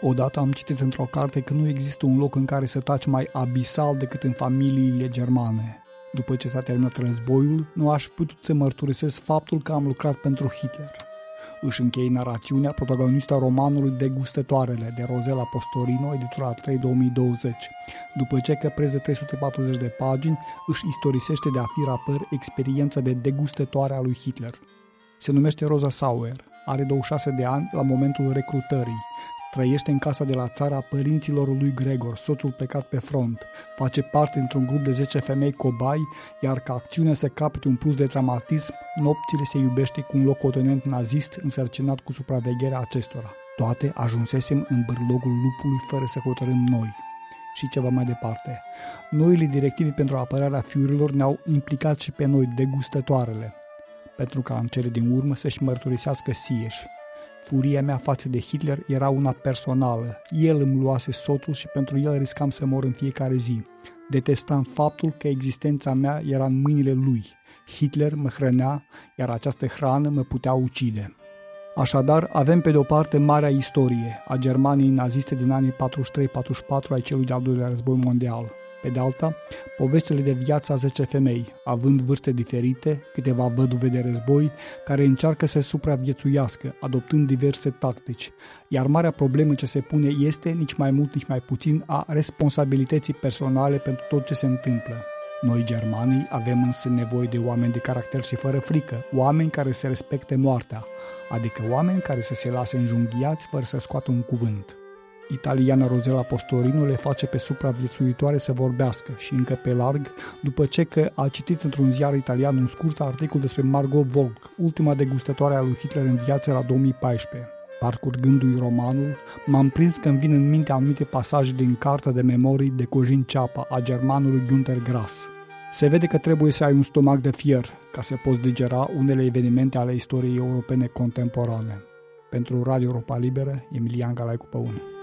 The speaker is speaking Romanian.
Odată am citit într-o carte că nu există un loc în care să taci mai abisal decât în familiile germane. După ce s-a terminat războiul, nu aș fi putut să mărturisesc faptul că am lucrat pentru Hitler. Își încheie narațiunea protagonista romanului Degustătoarele de Rozela Postorino, editura 3 2020, după ce că preză 340 de pagini își istorisește de a fi rapăr experiența de degustătoare a lui Hitler. Se numește Rosa Sauer, are 26 de ani la momentul recrutării, Trăiește în casa de la țara părinților lui Gregor, soțul plecat pe front. Face parte într-un grup de 10 femei cobai, iar ca acțiune să capete un plus de dramatism, nopțile se iubește cu un locotenent nazist însărcinat cu supravegherea acestora. Toate ajunsesem în bârlogul lupului fără să hotărâm noi. Și ceva mai departe. Noile directive pentru apărarea fiurilor ne-au implicat și pe noi, degustătoarele, pentru ca în cele din urmă să-și mărturisească sieși. Furia mea față de Hitler era una personală. El îmi luase soțul și pentru el riscam să mor în fiecare zi. Detestam faptul că existența mea era în mâinile lui. Hitler mă hrănea, iar această hrană mă putea ucide. Așadar, avem pe de o parte marea istorie a Germaniei naziste din anii 43-44 ai celui de-al doilea război mondial. Pe de alta, poveștile de viață a 10 femei, având vârste diferite, câteva văduve de război, care încearcă să supraviețuiască, adoptând diverse tactici. Iar marea problemă ce se pune este, nici mai mult, nici mai puțin, a responsabilității personale pentru tot ce se întâmplă. Noi, germanii, avem însă nevoie de oameni de caracter și fără frică, oameni care să respecte moartea, adică oameni care să se lase înjunghiați fără să scoată un cuvânt. Italiana Rozela Postorino le face pe supraviețuitoare să vorbească și încă pe larg, după ce că a citit într-un ziar italian un scurt articol despre Margot Volk, ultima degustătoare a lui Hitler în viață la 2014. Parcurgându-i romanul, m-am prins că îmi vin în minte anumite pasaje din cartea de memorii de Cojin Ceapa a germanului Günther Grass. Se vede că trebuie să ai un stomac de fier ca să poți digera unele evenimente ale istoriei europene contemporane. Pentru Radio Europa Liberă, Emilian Galaicu Păun.